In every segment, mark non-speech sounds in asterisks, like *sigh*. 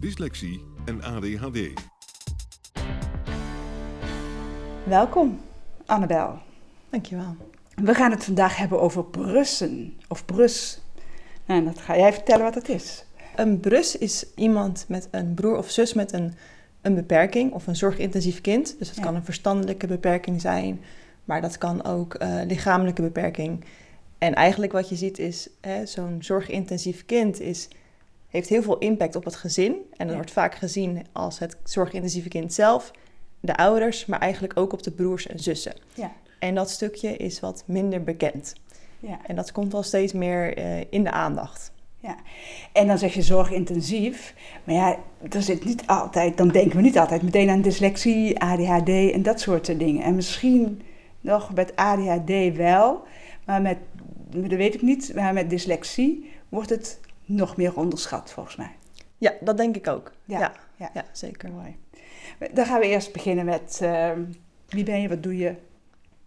dyslexie en ADHD. Welkom, Annabel. Dankjewel. We gaan het vandaag hebben over brussen of brus. Nou, dat ga jij vertellen wat het is. Een brus is iemand met een broer of zus met een, een beperking of een zorgintensief kind. Dus dat Ja. kan een verstandelijke beperking zijn, maar dat kan ook eh, lichamelijke beperking. En eigenlijk wat je ziet is, hè, zo'n zorgintensief kind is, heeft heel veel impact op het gezin. En dat Ja. wordt vaak gezien als het zorgintensieve kind zelf, de ouders, maar eigenlijk ook op de broers en zussen. Ja. En dat stukje is wat minder bekend. Ja. En dat komt wel steeds meer eh, in de aandacht. ja. En dan zeg je zorgintensief. Maar ja, er zit niet altijd, dan denken we niet altijd meteen aan dyslexie, ADHD en dat soort dingen. En misschien nog met ADHD wel, maar met, dat weet ik niet, maar met dyslexie wordt het nog meer onderschat volgens mij. Ja, dat denk ik ook. Ja, Ja, ja. ja. zeker. Mooi. Dan gaan we eerst beginnen met ehm, wie ben je, wat doe je?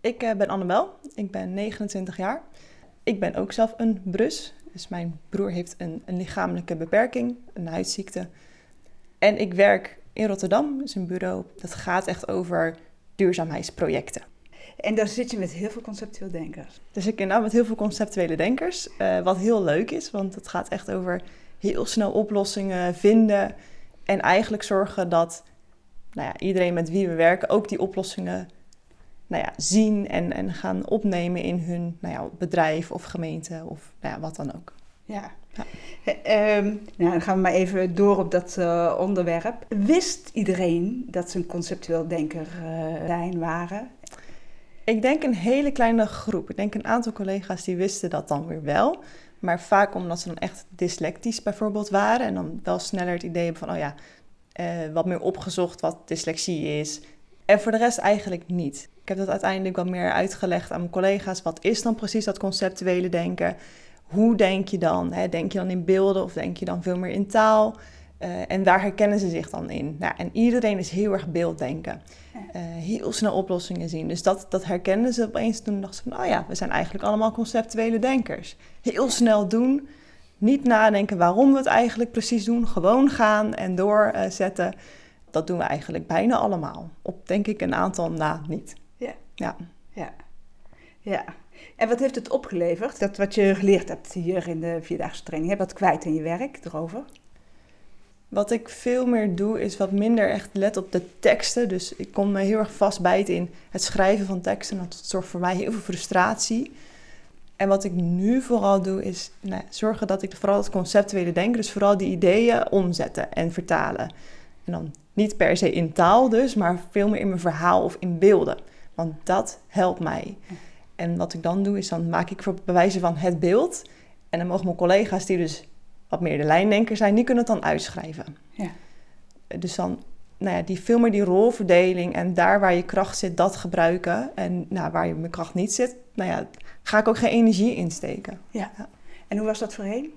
Ik eh, ben Annabel, ik ben 29 jaar. Ik ben ook zelf een brus. Dus mijn broer heeft een, een lichamelijke beperking, een huidziekte. En ik werk in Rotterdam, dus een bureau dat gaat echt over duurzaamheidsprojecten. En daar zit je met heel veel conceptueel denkers. Dus ik inderdaad met heel veel conceptuele denkers, eh, wat heel leuk is, want het gaat echt over heel snel oplossingen vinden en eigenlijk zorgen dat nou ja, iedereen met wie we werken ook die oplossingen nou ja, zien en, en gaan opnemen in hun nou ja, bedrijf of gemeente of nou ja, wat dan ook. Ja. Ja. Eh, ehm, nou, dan gaan we maar even door op dat eh, onderwerp. Wist iedereen dat ze een conceptueel denker zijn, waren? Ik denk een hele kleine groep. Ik denk een aantal collega's die wisten dat dan weer wel. Maar vaak omdat ze dan echt dyslectisch bijvoorbeeld waren. En dan wel sneller het idee hebben van, oh ja, eh, wat meer opgezocht wat dyslexie is. En voor de rest eigenlijk niet. Ik heb dat uiteindelijk wat meer uitgelegd aan mijn collega's. Wat is dan precies dat conceptuele denken? Hoe denk je dan? Hè? Denk je dan in beelden of denk je dan veel meer in taal? Eh, en waar herkennen ze zich dan in? Nou, en iedereen is heel erg beelddenken. Eh, heel snel oplossingen zien. Dus dat, dat herkenden ze opeens. Toen dachten ze van, oh ja, we zijn eigenlijk allemaal conceptuele denkers. Heel snel doen. Niet nadenken waarom we het eigenlijk precies doen. Gewoon gaan en doorzetten. dat doen we eigenlijk bijna allemaal. Op denk ik een aantal na niet. Ja. Ja. Ja. ja. En wat heeft het opgeleverd? Dat wat je geleerd hebt hier in de vierdaagse training. Heb je dat kwijt in je werk erover? Wat ik veel meer doe, is wat minder echt let op de teksten. Dus ik kon me heel erg vastbijten in het schrijven van teksten. En dat zorgt voor mij heel veel frustratie. En wat ik nu vooral doe, is nou, zorgen dat ik vooral het conceptuele denken, dus vooral die ideeën omzetten en vertalen. En dan niet per se in taal dus, maar veel meer in mijn verhaal of in beelden. Want dat helpt mij. En wat ik dan doe, is dan maak ik voor bewijzen van het beeld. En dan mogen mijn collega's, die dus wat meer de lijndenker zijn, die kunnen het dan uitschrijven. Ja. Dus dan, nou ja, die veel meer die rolverdeling en daar waar je kracht zit, dat gebruiken. En nou, waar je mijn kracht niet zit, nou ja, ga ik ook geen energie insteken. Ja. Ja. En hoe was dat voorheen?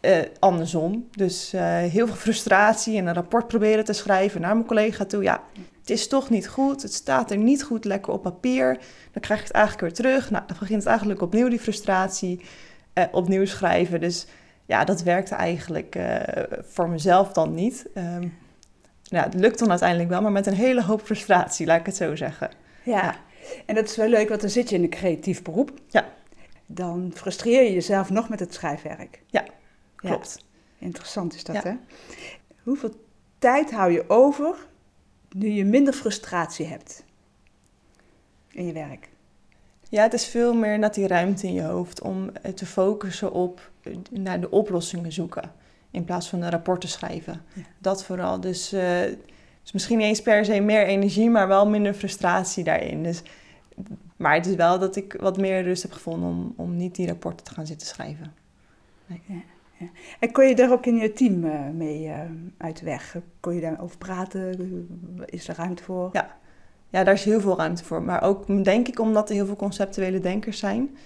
Eh, andersom. Dus eh, heel veel frustratie en een rapport proberen te schrijven naar mijn collega toe. Ja, het is toch niet goed. Het staat er niet goed lekker op papier. Dan krijg ik het eigenlijk weer terug. Nou, dan begint het eigenlijk opnieuw die frustratie. eh, opnieuw schrijven. Dus ja, dat werkte eigenlijk eh, voor mezelf dan niet. Nou, het lukt dan uiteindelijk wel, maar met een hele hoop frustratie, laat ik het zo zeggen. Ja. Ja. En dat is wel leuk, want dan zit je in een creatief beroep. Ja. Dan frustreer je jezelf nog met het schrijfwerk. Ja, Ja. Klopt. Interessant is dat, Ja. hè? Hoeveel tijd hou je over nu je minder frustratie hebt in je werk? Ja, het is veel meer net die ruimte in je hoofd om te focussen op naar de oplossingen zoeken. In plaats van een rapport te schrijven. Dat vooral. Dus, uh, dus misschien niet eens per se meer energie, maar wel minder frustratie daarin. Dus, maar het is wel dat ik wat meer rust heb gevonden om, om niet die rapporten te gaan zitten schrijven. Nee. Ja, ja. En kon je daar ook in je team uh, mee uh, uit de weg? Kon je daarover praten? Is er ruimte voor? Ja. ja, daar is heel veel ruimte voor. Maar ook denk ik omdat er heel veel conceptuele denkers zijn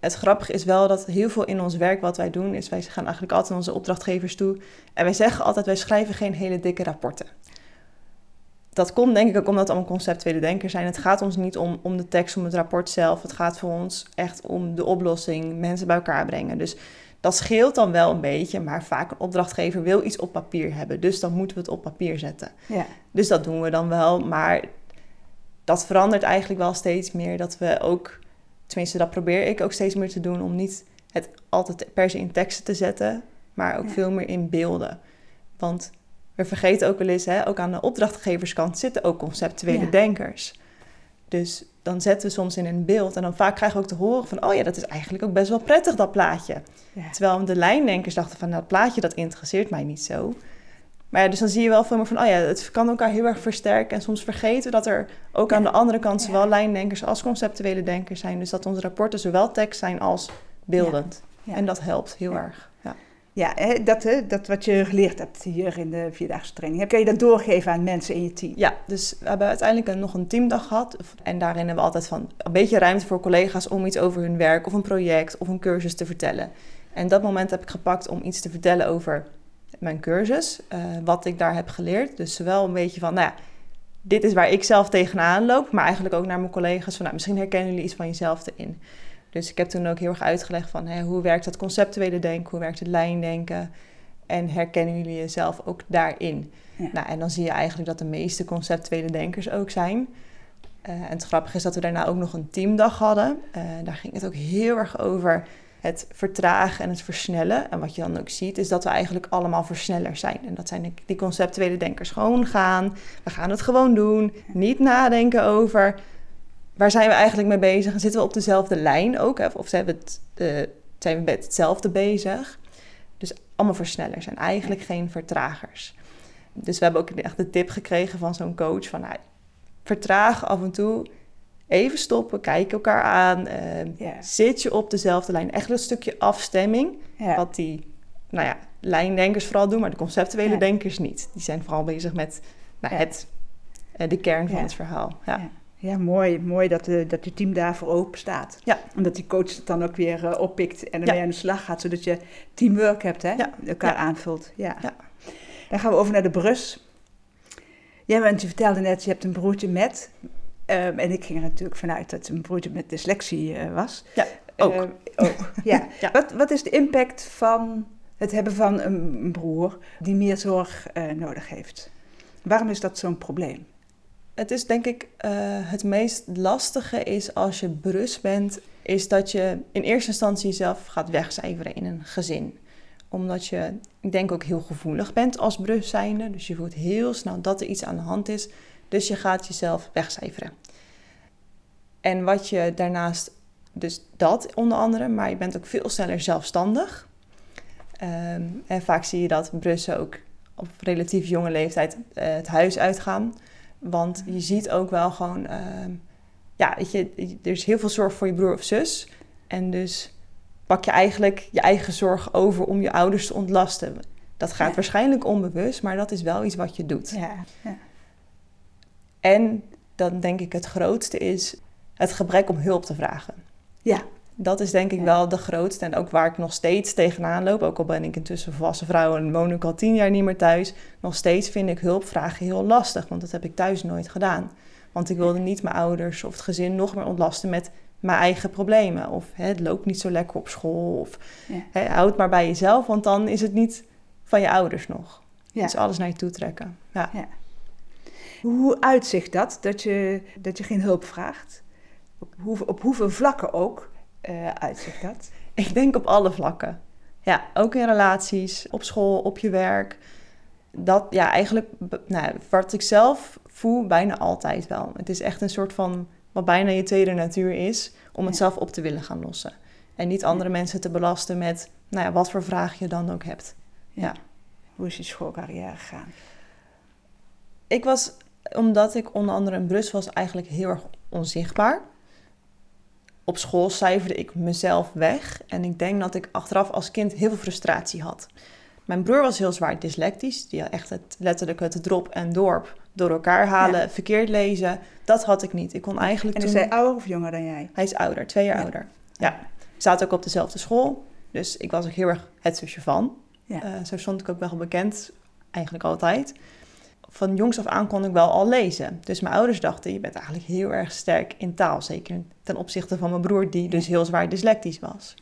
het grappige is wel dat heel veel in ons werk wat wij doen, is wij gaan eigenlijk altijd naar onze opdrachtgevers toe. En wij zeggen altijd, wij schrijven geen hele dikke rapporten. Dat komt denk ik ook omdat we allemaal conceptuele denkers zijn. Het gaat ons niet om, om de tekst, om het rapport zelf. Het gaat voor ons echt om de oplossing, mensen bij elkaar brengen. Dus dat scheelt dan wel een beetje, maar vaak een opdrachtgever wil iets op papier hebben. Dus dan moeten we het op papier zetten. Ja. Dus dat doen we dan wel, maar dat verandert eigenlijk wel steeds meer. Dat we ook tenminste dat probeer ik ook steeds meer te doen, om niet het altijd per se in teksten te zetten, maar ook veel meer in beelden. Want we vergeten ook wel eens, hè, ook aan de opdrachtgeverskant zitten ook conceptuele denkers. Dus dan zetten we soms in een beeld en dan vaak krijgen we ook te horen van, oh ja, dat is eigenlijk ook best wel prettig, dat plaatje. Terwijl de lijndenkers dachten van, nou, dat plaatje, dat interesseert mij niet zo. Maar ja, dus dan zie je wel veel meer van, oh ja, het kan elkaar heel erg versterken. En soms vergeten we dat er ook aan de andere kant zowel lijndenkers als conceptuele denkers zijn. Dus dat onze rapporten zowel tekst zijn als beeldend. En dat helpt heel erg. Ja, ja dat, dat wat je geleerd hebt hier in de vierdaagse training. Kun je dat doorgeven aan mensen in je team? Ja, dus we hebben uiteindelijk nog een teamdag gehad. En daarin hebben we altijd van een beetje ruimte voor collega's om iets over hun werk of een project of een cursus te vertellen. En dat moment heb ik gepakt om iets te vertellen over mijn cursus, uh, wat ik daar heb geleerd. Dus zowel een beetje van, nou ja, dit is waar ik zelf tegenaan loop, maar eigenlijk ook naar mijn collega's van, nou, misschien herkennen jullie iets van jezelf erin. Dus ik heb toen ook heel erg uitgelegd van, hè, hoe werkt dat conceptuele denken, hoe werkt het lijndenken en herkennen jullie jezelf ook daarin. Nou, en dan zie je eigenlijk dat de meeste conceptuele denkers ook zijn. Uh, en het grappige is dat we daarna ook nog een teamdag hadden. Uh, daar ging het ook heel erg over het vertragen en het versnellen. En wat je dan ook ziet, is dat we eigenlijk allemaal versnellers zijn. En dat zijn die conceptuele denkers. Gewoon gaan, we gaan het gewoon doen, niet nadenken over waar zijn we eigenlijk mee bezig. En zitten we op dezelfde lijn ook, hè? of zijn we, het, uh, zijn we met hetzelfde bezig. Dus allemaal versnellers en eigenlijk geen vertragers. Dus we hebben ook echt de tip gekregen van zo'n coach van... Nou, vertraag af en toe even stoppen, kijk elkaar aan. Uh, Zit je op dezelfde lijn? Echt een stukje afstemming. Wat die nou ja, lijndenkers vooral doen, maar de conceptuele denkers niet. Die zijn vooral bezig met nou, het, uh, de kern van het verhaal. Ja. Ja, mooi, mooi dat, de, dat je team daarvoor open staat. Ja. En dat die coach het dan ook weer uh, oppikt en ermee aan de slag gaat, zodat je teamwork hebt, hè? Ja. elkaar aanvult. Ja. ja. Dan gaan we over naar de brus. Jij want je vertelde net, je hebt een broertje met. Um, en ik ging er natuurlijk vanuit dat een broertje met dyslexie uh, was. Ja, ook. Uh, *laughs* ook ja. ja. Wat, wat is de impact van het hebben van een broer die meer zorg uh, nodig heeft? Waarom is dat zo'n probleem? Het is denk ik het meest lastige is als je brus bent, is dat je in eerste instantie jezelf gaat wegcijferen in een gezin omdat je, ik denk ook heel gevoelig bent als brus zijnde. Dus je voelt heel snel dat er iets aan de hand is. Dus je gaat jezelf wegcijferen. En wat je daarnaast, dus dat onder andere, maar je bent ook veel sneller zelfstandig. Ehm, en vaak zie je dat Brussen ook op relatief jonge leeftijd uh, het huis uitgaan. Want je ziet ook wel gewoon, uh, ja, weet je, er is heel veel zorg voor je broer of zus. En dus pak je eigenlijk je eigen zorg over om je ouders te ontlasten. Dat gaat waarschijnlijk onbewust, maar dat is wel iets wat je doet. Ja, ja. En dan denk ik het grootste is het gebrek om hulp te vragen. Ja. Dat is denk ik wel de grootste en ook waar ik nog steeds tegenaan loop. Ook al ben ik intussen volwassen vrouw en woon ik al tien jaar niet meer thuis. Nog steeds vind ik hulp vragen heel lastig, want dat heb ik thuis nooit gedaan. Want ik wilde niet mijn ouders of het gezin nog meer ontlasten met mijn eigen problemen. Of hè, het loopt niet zo lekker op school. Of hè, houd maar bij jezelf, want dan is het niet van je ouders nog. Ja. Dus alles naar je toe trekken. Ja. Hoe uitzicht dat, dat je, dat je geen hulp vraagt? Op, hoe, op hoeveel vlakken ook uh, uitzicht dat? Ik denk op alle vlakken. Ja, ook in relaties, op school, op je werk. Dat, ja, eigenlijk, nou, wat ik zelf voel, bijna altijd wel. Het is echt een soort van, wat bijna je tweede natuur is, om het Ja. zelf op te willen gaan lossen. En niet andere mensen te belasten met, nou ja, wat voor vraag je dan ook hebt. Ja. Hoe is je schoolcarrière gegaan? Ik was, omdat ik onder andere in Brussel was, eigenlijk heel erg onzichtbaar. Op school cijferde ik mezelf weg. En ik denk dat ik achteraf als kind heel veel frustratie had. Mijn broer was heel zwaar dyslectisch. Die had echt het, letterlijk het drop en dorp door elkaar halen, verkeerd lezen. Dat had ik niet. Ik kon eigenlijk En toen... is hij ouder of jonger dan jij? Hij is ouder, twee jaar Ja. ouder. Ja. Zaten ook op dezelfde school. Dus ik was ook heel erg het zusje van. Ja. Eh, zo stond ik ook wel bekend, eigenlijk altijd. Van jongs af aan kon ik wel al lezen. Dus mijn ouders dachten, je bent eigenlijk heel erg sterk in taal. Zeker ten opzichte van mijn broer, die dus heel zwaar dyslectisch was.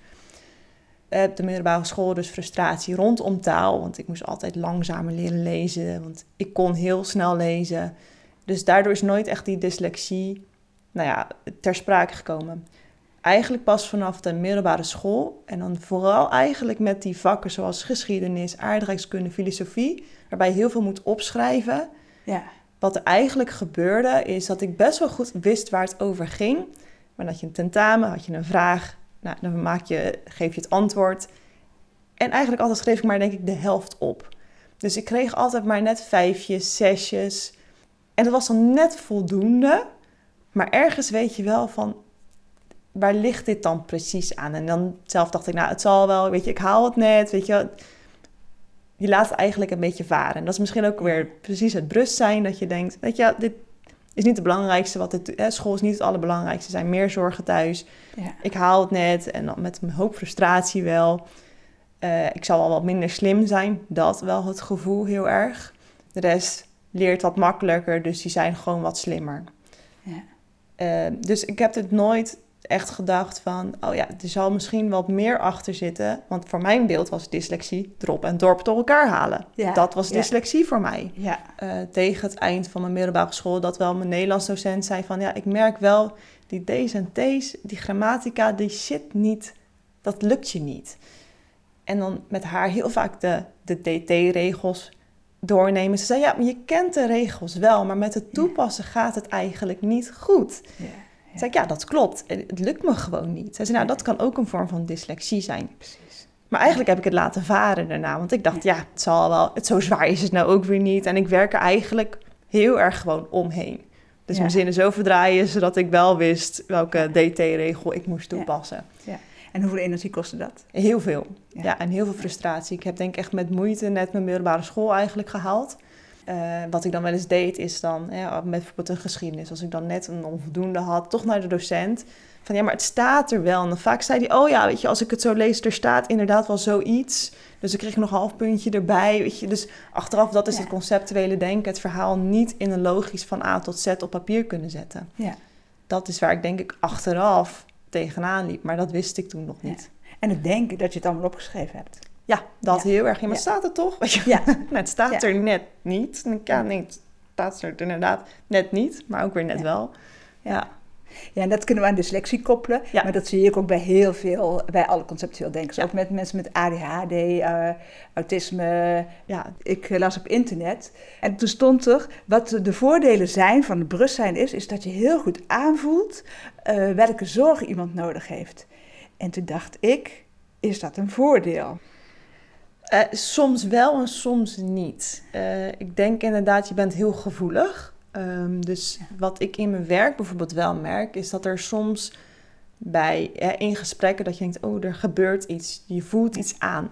Eh, Op de middelbare school dus frustratie rondom taal. Want ik moest altijd langzamer leren lezen. Want ik kon heel snel lezen. Dus daardoor is nooit echt die dyslexie nou ja, ter sprake gekomen. Eigenlijk pas vanaf de middelbare school. En dan vooral eigenlijk met die vakken zoals geschiedenis, aardrijkskunde, filosofie. Waarbij je heel veel moet opschrijven. Ja. Wat er eigenlijk gebeurde is dat ik best wel goed wist waar het over ging. Maar dat je een tentamen, had je een vraag. Nou, dan maak je, geef je het antwoord. En eigenlijk altijd schreef ik maar denk ik de helft op. Dus ik kreeg altijd maar net vijfjes, zesjes. En dat was dan net voldoende. Maar ergens weet je wel van, waar ligt dit dan precies aan? En dan zelf dacht ik, nou, het zal wel, weet je, ik haal het net, weet je. Je laat het eigenlijk een beetje varen. En dat is misschien ook weer precies het bewustzijn dat je denkt, weet je, dit is niet het belangrijkste wat het, hè, school is niet het allerbelangrijkste, er zijn meer zorgen thuis. Ja. Ik haal het net en dan met een hoop frustratie wel. Eh, ik zal wel wat minder slim zijn, dat wel het gevoel heel erg. De rest leert wat makkelijker, dus die zijn gewoon wat slimmer. Ja. Eh, dus ik heb het nooit echt gedacht van, oh ja, er zal misschien wat meer achter zitten. Want voor mijn beeld was dyslexie drop en dorp door elkaar halen. Ja, Dat was ja. dyslexie voor mij. Ja. Eh, tegen het eind van mijn middelbare school, dat wel mijn Nederlands docent zei van, ja, ik merk wel, die D's en T's, die grammatica, die zit niet, dat lukt je niet. En dan met haar heel vaak de, de DT-regels doornemen. Ze zei, ja, maar je kent de regels wel, maar met het toepassen gaat het eigenlijk niet goed. Ja. Toen zei ik, ja, dat klopt. Het lukt me gewoon niet. Zij zei, nou, dat kan ook een vorm van dyslexie zijn. Precies. Maar eigenlijk heb ik het laten varen daarna. Want ik dacht, ja, het zal wel. Het, zo zwaar is het nou ook weer niet. En ik werk er eigenlijk heel erg gewoon omheen. Dus Ja. mijn zinnen zo verdraaien, zodat ik wel wist welke DT-regel ik moest Ja. toepassen. En hoeveel energie kostte dat? Heel veel. Ja. Ja. en heel veel frustratie. Ik heb denk ik echt met moeite net mijn middelbare school eigenlijk gehaald. Eh, wat ik dan wel eens deed, is dan ja, met bijvoorbeeld een geschiedenis. Als ik dan net een onvoldoende had, toch naar de docent. Van ja, maar het staat er wel. En dan vaak zei hij, oh ja, weet je, als ik het zo lees, er staat inderdaad wel zoiets. Dus ik kreeg nog een half puntje erbij, weet je. Dus achteraf, dat is Ja. het conceptuele denken. Het verhaal niet in een logisch van A tot Z op papier kunnen zetten. Ja. Dat is waar ik denk ik achteraf tegenaan liep. Maar dat wist ik toen nog Ja. niet. En het denken dat je het allemaal opgeschreven hebt. Ja, dat Ja. heel erg. Ja, maar staat het toch? Ja. *laughs* Het staat er net niet. Ja, nee, het staat er inderdaad net niet, maar ook weer net wel. Ja. Ja, en dat kunnen we aan dyslexie koppelen. Ja. Maar dat zie ik ook bij heel veel, bij alle conceptueel denkers. Ja. Ook met mensen met ADHD, eh, autisme. ja, Ik eh, las op internet en toen stond er, wat de voordelen zijn van het bewustzijn is, is dat je heel goed aanvoelt eh, welke zorg iemand nodig heeft. En toen dacht ik, is dat een voordeel? Eh, soms wel en soms niet. Eh, ik denk inderdaad, je bent heel gevoelig. Ehm, dus wat ik in mijn werk bijvoorbeeld wel merk, is dat er soms bij eh, in gesprekken dat je denkt, oh, er gebeurt iets, je voelt iets aan.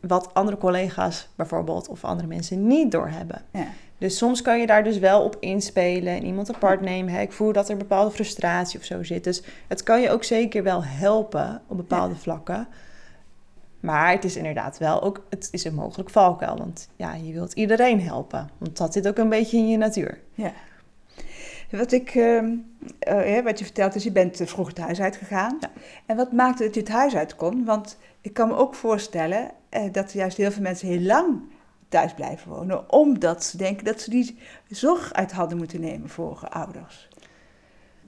Wat andere collega's bijvoorbeeld of andere mensen niet doorhebben. Ja. Dus soms kan je daar dus wel op inspelen en iemand apart nemen. Hè. Ik voel dat er bepaalde frustratie of zo zit. Dus het kan je ook zeker wel helpen op bepaalde vlakken. Maar het is inderdaad wel ook, het is een mogelijk valkuil. Want ja, je wilt iedereen helpen. Want dat zit ook een beetje in je natuur. Ja. Wat, ik, ehm, eh, wat je vertelt is, je bent eh, vroeg het huis uitgegaan. Ja. En wat maakte dat je het huis uit kon? Want ik kan me ook voorstellen eh, dat juist heel veel mensen heel lang thuis blijven wonen. Omdat ze denken dat ze die zorg uit hadden moeten nemen voor ouders.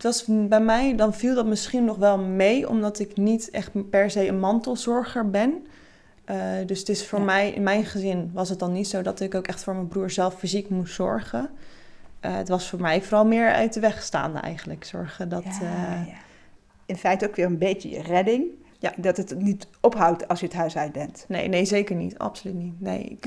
Was bij mij, dan viel dat misschien nog wel mee, omdat ik niet echt per se een mantelzorger ben. Uh, dus het is voor mij, in mijn gezin was het dan niet zo dat ik ook echt voor mijn broer zelf fysiek moest zorgen. Uh, het was voor mij vooral meer uit de weg staande eigenlijk. Zorgen dat... Ja, ja. In feite ook weer een beetje je redding. Ja. Dat het niet ophoudt als je het huis uit bent. Nee, nee zeker niet. Absoluut niet. Nee, ik,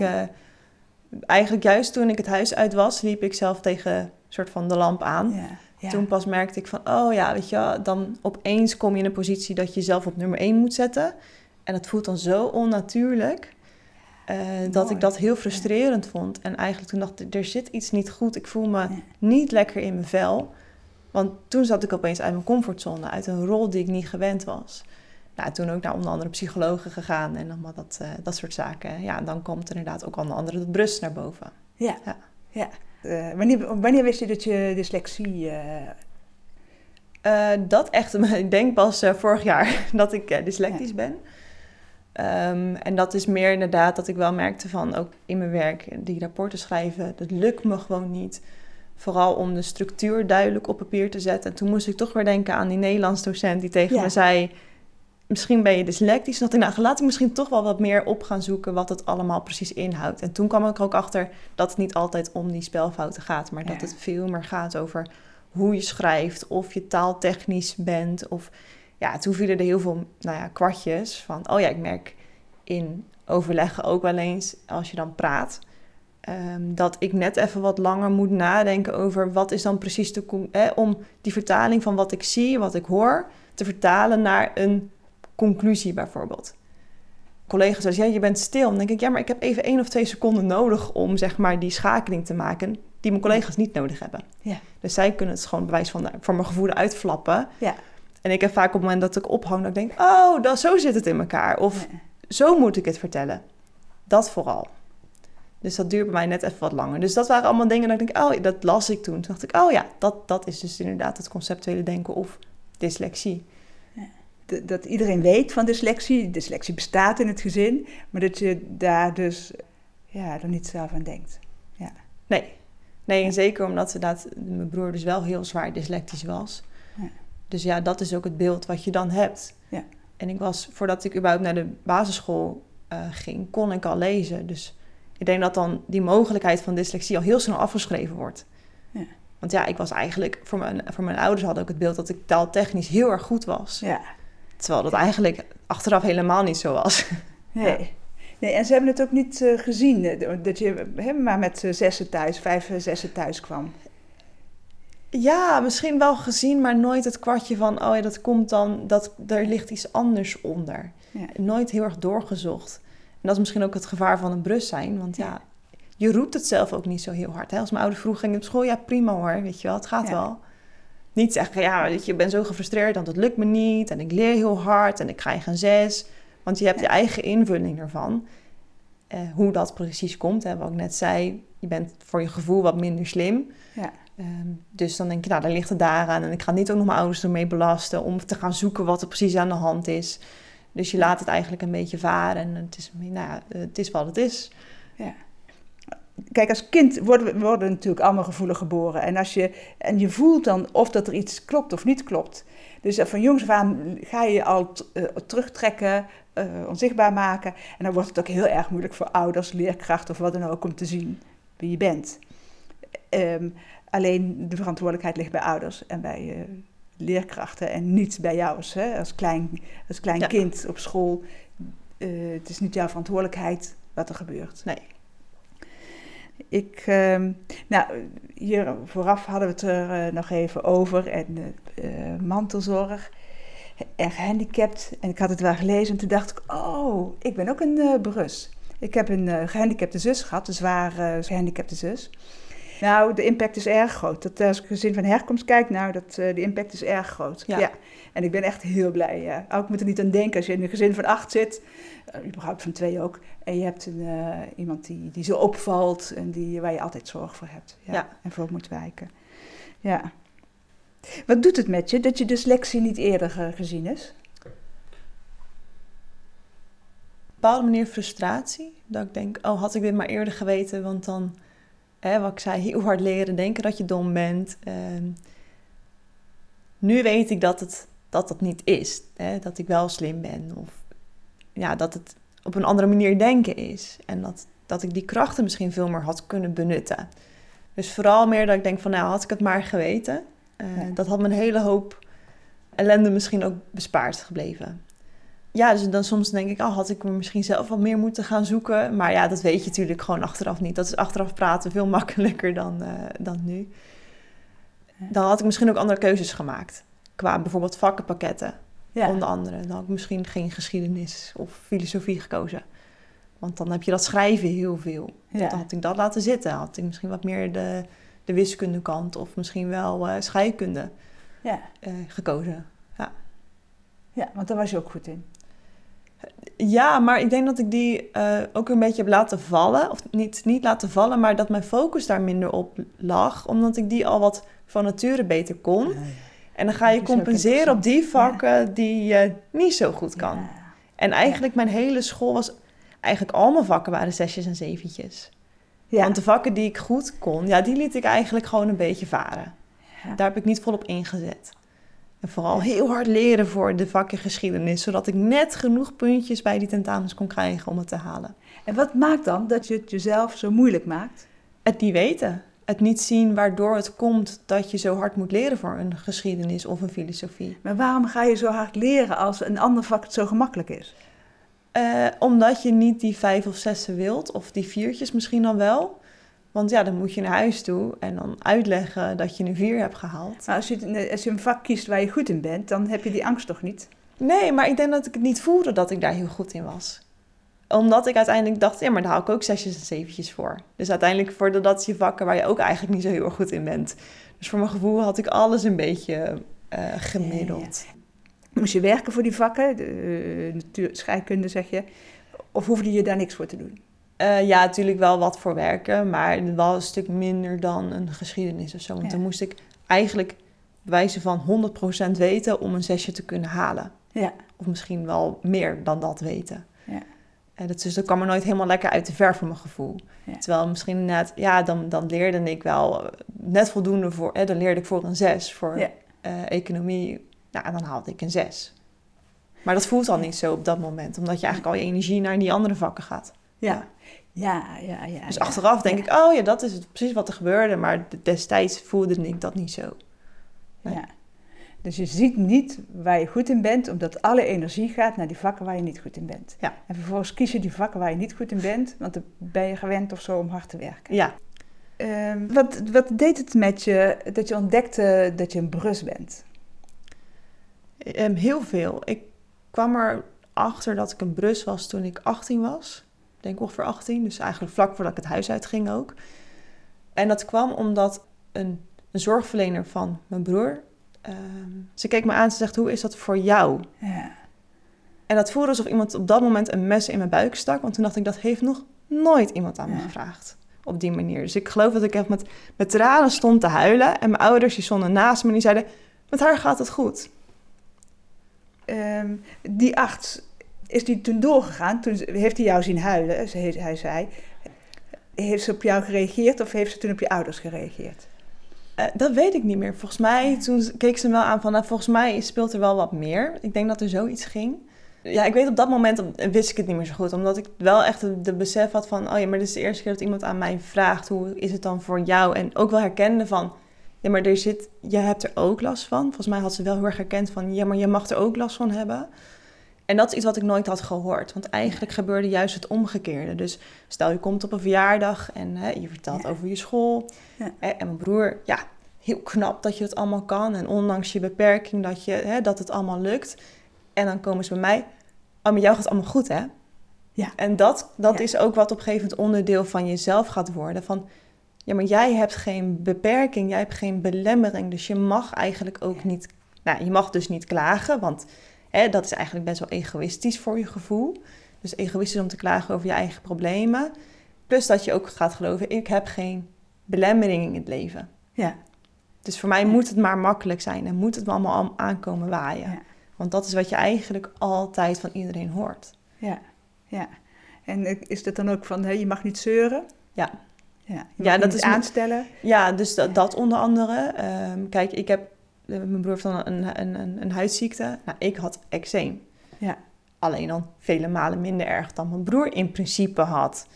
eigenlijk juist toen ik het huis uit was, liep ik zelf tegen een soort van de lamp aan. Ja, Toen pas merkte ik van, oh ja, weet je, dan opeens kom je in een positie dat je jezelf op nummer 1 moet zetten. En dat voelt dan zo onnatuurlijk. Uh, dat ik dat heel frustrerend vond. En eigenlijk toen dacht ik, er zit iets niet goed. Ik voel me niet lekker in mijn vel. Want toen zat ik opeens uit mijn comfortzone, uit een rol die ik niet gewend was nou, toen ook naar onder andere psychologen gegaan en allemaal dat, uh, dat soort zaken. Ja, en dan komt inderdaad ook onder andere dat brust naar boven. Ja, ja. ja. Uh, wanneer, wanneer wist je dat je dyslexie... Uh... dat echt, *laughs* ik denk pas vorig jaar *laughs* dat ik dyslectisch ben. Um, en dat is meer inderdaad dat ik wel merkte van ook in mijn werk, die rapporten schrijven, dat lukt me gewoon niet. Vooral om de structuur duidelijk op papier te zetten. En toen moest ik toch weer denken aan die Nederlands docent die tegen me zei misschien ben je dyslectisch. Dat ik, nou, laat ik misschien toch wel wat meer op gaan zoeken wat het allemaal precies inhoudt. En toen kwam ik er ook achter dat het niet altijd om die spelfouten gaat, maar dat het veel meer gaat over hoe je schrijft, of je taaltechnisch bent. Of ja, toen vielen er heel veel nou ja, kwartjes van, oh ja, ik merk in overleggen ook wel eens als je dan praat. Ehm, dat ik net even wat langer moet nadenken over wat is dan precies de. Eh, om die vertaling van wat ik zie, wat ik hoor, te vertalen naar een conclusie bijvoorbeeld. Collega zegt, ja, je bent stil. Dan denk ik, ja, maar ik heb even één of twee seconden nodig om zeg maar die schakeling te maken die mijn collega's niet nodig hebben. Ja. Dus zij kunnen het gewoon bewijs van voor mijn gevoel uitflappen. Ja. En ik heb vaak op het moment dat ik ophang, dat ik denk, oh, dat, zo zit het in elkaar. Of zo moet ik het vertellen. Dat vooral. Dus dat duurt bij mij net even wat langer. Dus dat waren allemaal dingen dat ik denk, oh, dat las ik toen. Toen dacht ik, oh ja, dat, dat is dus inderdaad het conceptuele denken of dyslexie dat iedereen weet van dyslexie. Dyslexie bestaat in het gezin, maar dat je daar dus ja, er niet zelf aan denkt. Ja. Nee. Nee, en zeker omdat inderdaad, mijn broer dus wel heel zwaar dyslectisch was. Ja. Dus ja, dat is ook het beeld wat je dan hebt. Ja. En ik was, voordat ik überhaupt naar de basisschool uh, ging, kon ik al lezen. Dus ik denk dat dan die mogelijkheid van dyslexie al heel snel afgeschreven wordt. Ja. Want ja, ik was eigenlijk, voor mijn, voor mijn ouders hadden ook het beeld dat ik taaltechnisch heel erg goed was. Ja. Terwijl dat eigenlijk achteraf helemaal niet zo was. Nee. Nee, en ze hebben het ook niet uh, gezien, eh, dat je hè, maar met uh, zessen thuis, vijf zessen thuis kwam. Ja, misschien wel gezien, maar nooit het kwartje van, oh ja, dat komt dan, dat er ligt iets anders onder. Ja. Nooit heel erg doorgezocht. En dat is misschien ook het gevaar van een brust zijn, want ja, je roept het zelf ook niet zo heel hard. Hè? Als mijn ouder vroeg ging op school, ja prima hoor, weet je wel, het gaat wel niet zeggen, ja, weet je, ik ben zo gefrustreerd, want het lukt me niet. En ik leer heel hard en ik krijg een zes. Want je hebt je eigen invulling ervan. Uh, hoe dat precies komt, hè, wat ik net zei. Je bent voor je gevoel wat minder slim. Ja. Um, dus dan denk je, nou, dan ligt het daaraan. En ik ga niet ook nog mijn ouders ermee belasten om te gaan zoeken wat er precies aan de hand is. Dus je laat het eigenlijk een beetje varen. En het is, nou ja, het is wat het is. Ja kijk, als kind worden, worden natuurlijk allemaal gevoelig geboren. En, als je, en je voelt dan of dat er iets klopt of niet klopt. Dus van jongs af aan ga je je al uh, terugtrekken, uh, onzichtbaar maken. En dan wordt het ook heel erg moeilijk voor ouders, leerkrachten of wat dan ook om te zien wie je bent. Um, alleen de verantwoordelijkheid ligt bij ouders en bij uh, leerkrachten en niet bij jou hè? als klein, als klein kind op school. het is niet jouw verantwoordelijkheid wat er gebeurt. Nee. Ik, uh, nou, hier vooraf hadden we het er uh, nog even over. En uh, mantelzorg en gehandicapt. En ik had het wel gelezen en toen dacht ik, oh, ik ben ook een uh, brus. Ik heb een gehandicapte zus gehad, een zwaar gehandicapte zus. Nou, de impact is erg groot. Dat, als ik gezin van herkomst kijk, nou, dat, de impact is erg groot. Ja. En ik ben echt heel blij. Ja. Ook moet er niet aan denken als je in een gezin van acht zit uh, überhaupt van twee ook. En je hebt een, uh, iemand die, die zo opvalt en die, waar je altijd zorg voor hebt. Ja, En voor moet wijken. Ja. Wat doet het met je dat je dyslexie niet eerder gezien is? Op een bepaalde manier frustratie. Dat ik denk, oh, had ik dit maar eerder geweten, want dan, hè, wat ik zei, heel hard leren, denken dat je dom bent. Uh, nu weet ik dat het, dat, dat niet is. Hè, dat ik wel slim ben of ja, dat het op een andere manier denken is. En dat, dat ik die krachten misschien veel meer had kunnen benutten. Dus vooral meer dat ik denk van, nou, had ik het maar geweten. Uh, Dat had me een hele hoop ellende misschien ook bespaard gebleven. Ja, dus dan soms denk ik, oh, had ik me misschien zelf wat meer moeten gaan zoeken. Maar ja, dat weet je natuurlijk gewoon achteraf niet. Dat is achteraf praten veel *laughs* makkelijker dan, uh, dan nu. Dan had ik misschien ook andere keuzes gemaakt. Qua bijvoorbeeld vakkenpakketten. Ja. Onder andere. Dan had ik misschien geen geschiedenis of filosofie gekozen. Want dan heb je dat schrijven heel veel. Dan had ik dat laten zitten. Had ik misschien wat meer de, de wiskundekant of misschien wel uh, scheikunde ja. Uh, gekozen. Ja. ja, want daar was je ook goed in. Ja, maar ik denk dat ik die uh, ook een beetje heb laten vallen. Of niet, niet laten vallen, maar dat mijn focus daar minder op lag. Omdat ik die al wat van nature beter kon. En dan ga je compenseren op die vakken die je niet zo goed kan. En eigenlijk mijn hele school was... Eigenlijk al mijn vakken waren zesjes en zeventjes. Want de vakken die ik goed kon, ja, die liet ik eigenlijk gewoon een beetje varen. Daar heb ik niet volop ingezet. En vooral heel hard leren voor de vakken geschiedenis, zodat ik net genoeg puntjes bij die tentamens kon krijgen om het te halen. En wat maakt dan dat je het jezelf zo moeilijk maakt? Het niet weten. Het niet zien waardoor het komt dat je zo hard moet leren voor een geschiedenis of een filosofie. Maar waarom ga je zo hard leren als een ander vak het zo gemakkelijk is? Uh, omdat je niet die vijf of zessen wilt, of die viertjes misschien dan wel. Want ja, dan moet je naar huis toe en dan uitleggen dat je een vier hebt gehaald. Maar als je, als je een vak kiest waar je goed in bent, dan heb je die angst toch niet? Nee, maar ik denk dat ik het niet voelde dat ik daar heel goed in was. Omdat ik uiteindelijk dacht, ja, maar daar haal ik ook zesjes en zeventjes voor. Dus uiteindelijk voor dat je vakken waar je ook eigenlijk niet zo heel erg goed in bent. Dus voor mijn gevoel had ik alles een beetje uh, gemiddeld. Moest je werken voor die vakken, de, natuur, scheikunde zeg je, of hoefde je daar niks voor te doen? Uh, ja, natuurlijk wel wat voor werken, maar wel een stuk minder dan een geschiedenis of zo. Want dan moest ik eigenlijk wijzen van 100% weten om een zesje te kunnen halen. Ja. Of misschien wel meer dan dat weten. Ja. En dat, dus dat kwam er nooit helemaal lekker uit de verf voor mijn gevoel. Ja. Terwijl misschien net, ja, dan, dan leerde ik wel net voldoende voor, hè, dan leerde ik voor een zes voor ja. uh, economie. Nou, dan haalde ik een zes. Maar dat voelt al niet zo op dat moment, omdat je eigenlijk al je energie naar die andere vakken gaat. Ja, ja, ja. ja dus achteraf denk ik, oh ja, dat is precies wat er gebeurde. Maar destijds voelde ik dat niet zo. Ja. Dus je ziet niet waar je goed in bent, omdat alle energie gaat naar die vakken waar je niet goed in bent. Ja. En vervolgens kies je die vakken waar je niet goed in bent, want dan ben je gewend of zo om hard te werken. Ja. Um, wat, wat deed het met je dat je ontdekte dat je een brus bent? Um, heel veel. Ik kwam erachter dat ik een brus was toen ik 18 was denk ongeveer 18, dus eigenlijk vlak voordat ik het huis uitging ook. En dat kwam omdat een, een zorgverlener van mijn broer, uh, ze keek me aan en ze zegt, hoe is dat voor jou? Ja. En dat voelde alsof iemand op dat moment een mes in mijn buik stak, want toen dacht ik, dat heeft nog nooit iemand aan me gevraagd. Op die manier. Dus ik geloof dat ik echt met, met tranen stond te huilen. En mijn ouders die stonden naast me en die zeiden, met haar gaat het goed. Um, die arts, is die toen doorgegaan? Toen heeft hij jou zien huilen, hij zei. Heeft ze op jou gereageerd of heeft ze toen op je ouders gereageerd? Uh, dat weet ik niet meer. Volgens mij, toen keek ze wel aan van, nou, volgens mij speelt er wel wat meer. Ik denk dat er zoiets ging. Ja, ik weet op dat moment wist ik het niet meer zo goed. Omdat ik wel echt de, besef had van, oh ja, maar dit is de eerste keer dat iemand aan mij vraagt, hoe is het dan voor jou? En ook wel herkende van, ja, maar er zit, je hebt er ook last van. Volgens mij had ze wel heel erg herkend van, ja, maar je mag er ook last van hebben. En dat is iets wat ik nooit had gehoord. Want eigenlijk gebeurde juist het omgekeerde. Dus stel je komt op een verjaardag en hè, je vertelt over je school. Ja. Hè, en mijn broer, ja, heel knap dat je het allemaal kan. En ondanks je beperking dat, je, hè, dat het allemaal lukt. En dan komen ze bij mij, oh, met jou gaat het allemaal goed hè? Ja. En dat, dat is ook wat op een gegeven moment onderdeel van jezelf gaat worden. Van, ja, maar jij hebt geen beperking, jij hebt geen belemmering. Dus je mag eigenlijk ook niet, nou, je mag dus niet klagen, want Hè, dat is eigenlijk best wel egoïstisch voor je gevoel. Dus egoïstisch om te klagen over je eigen problemen. Plus dat je ook gaat geloven, ik heb geen belemmering in het leven. Ja. Dus voor mij moet het maar makkelijk zijn en moet het me allemaal aankomen waaien. Ja. Want dat is wat je eigenlijk altijd van iedereen hoort. Ja, ja. En is dat dan ook van, hé, je mag niet zeuren? Ja. Ja, ja dat is aanstellen. Ja, dus dat, dat onder andere. Um, kijk, ik heb mijn broer heeft dan een, een, een, een huidziekte. Nou, ik had eczeem. Ja. Alleen dan vele malen minder erg dan mijn broer in principe had.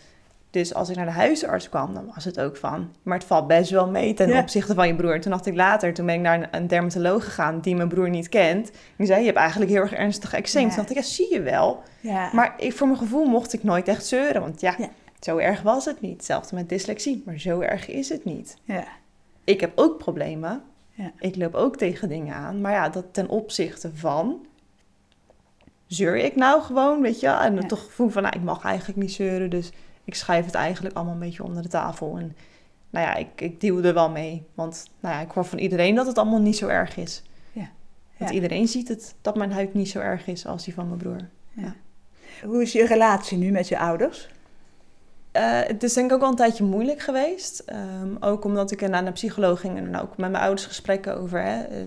Dus als ik naar de huisarts kwam, dan was het ook van... maar het valt best wel mee ten Ja. opzichte van je broer. Toen dacht ik later, toen ben ik naar een, dermatoloog gegaan... die mijn broer niet kent. Die zei, je hebt eigenlijk heel erg ernstig eczeem. Ja. Toen dacht ik, ja, zie je wel. Ja. Maar ik, voor mijn gevoel mocht ik nooit echt zeuren. Want ja, zo erg was het niet. Hetzelfde met dyslexie, maar zo erg is het niet. ja. Ik heb ook problemen. Ja. Ik loop ook tegen dingen aan. Maar ja, dat ten opzichte van... Zeur ik nou gewoon, weet je wel? En Ja. toch gevoel van, nou, ik mag eigenlijk niet zeuren. Dus ik schrijf het eigenlijk allemaal een beetje onder de tafel. En nou ja, ik, ik deal er wel mee. Want nou ja, ik hoor van iedereen dat het allemaal niet zo erg is. Ja. Want iedereen ziet het, dat mijn huid niet zo erg is als die van mijn broer. Hoe is je relatie nu met je ouders? Eh, het is denk ik ook wel een tijdje moeilijk geweest. Ehm, ook omdat ik naar een psycholoog ging en ook met mijn ouders gesprekken over hè, eh,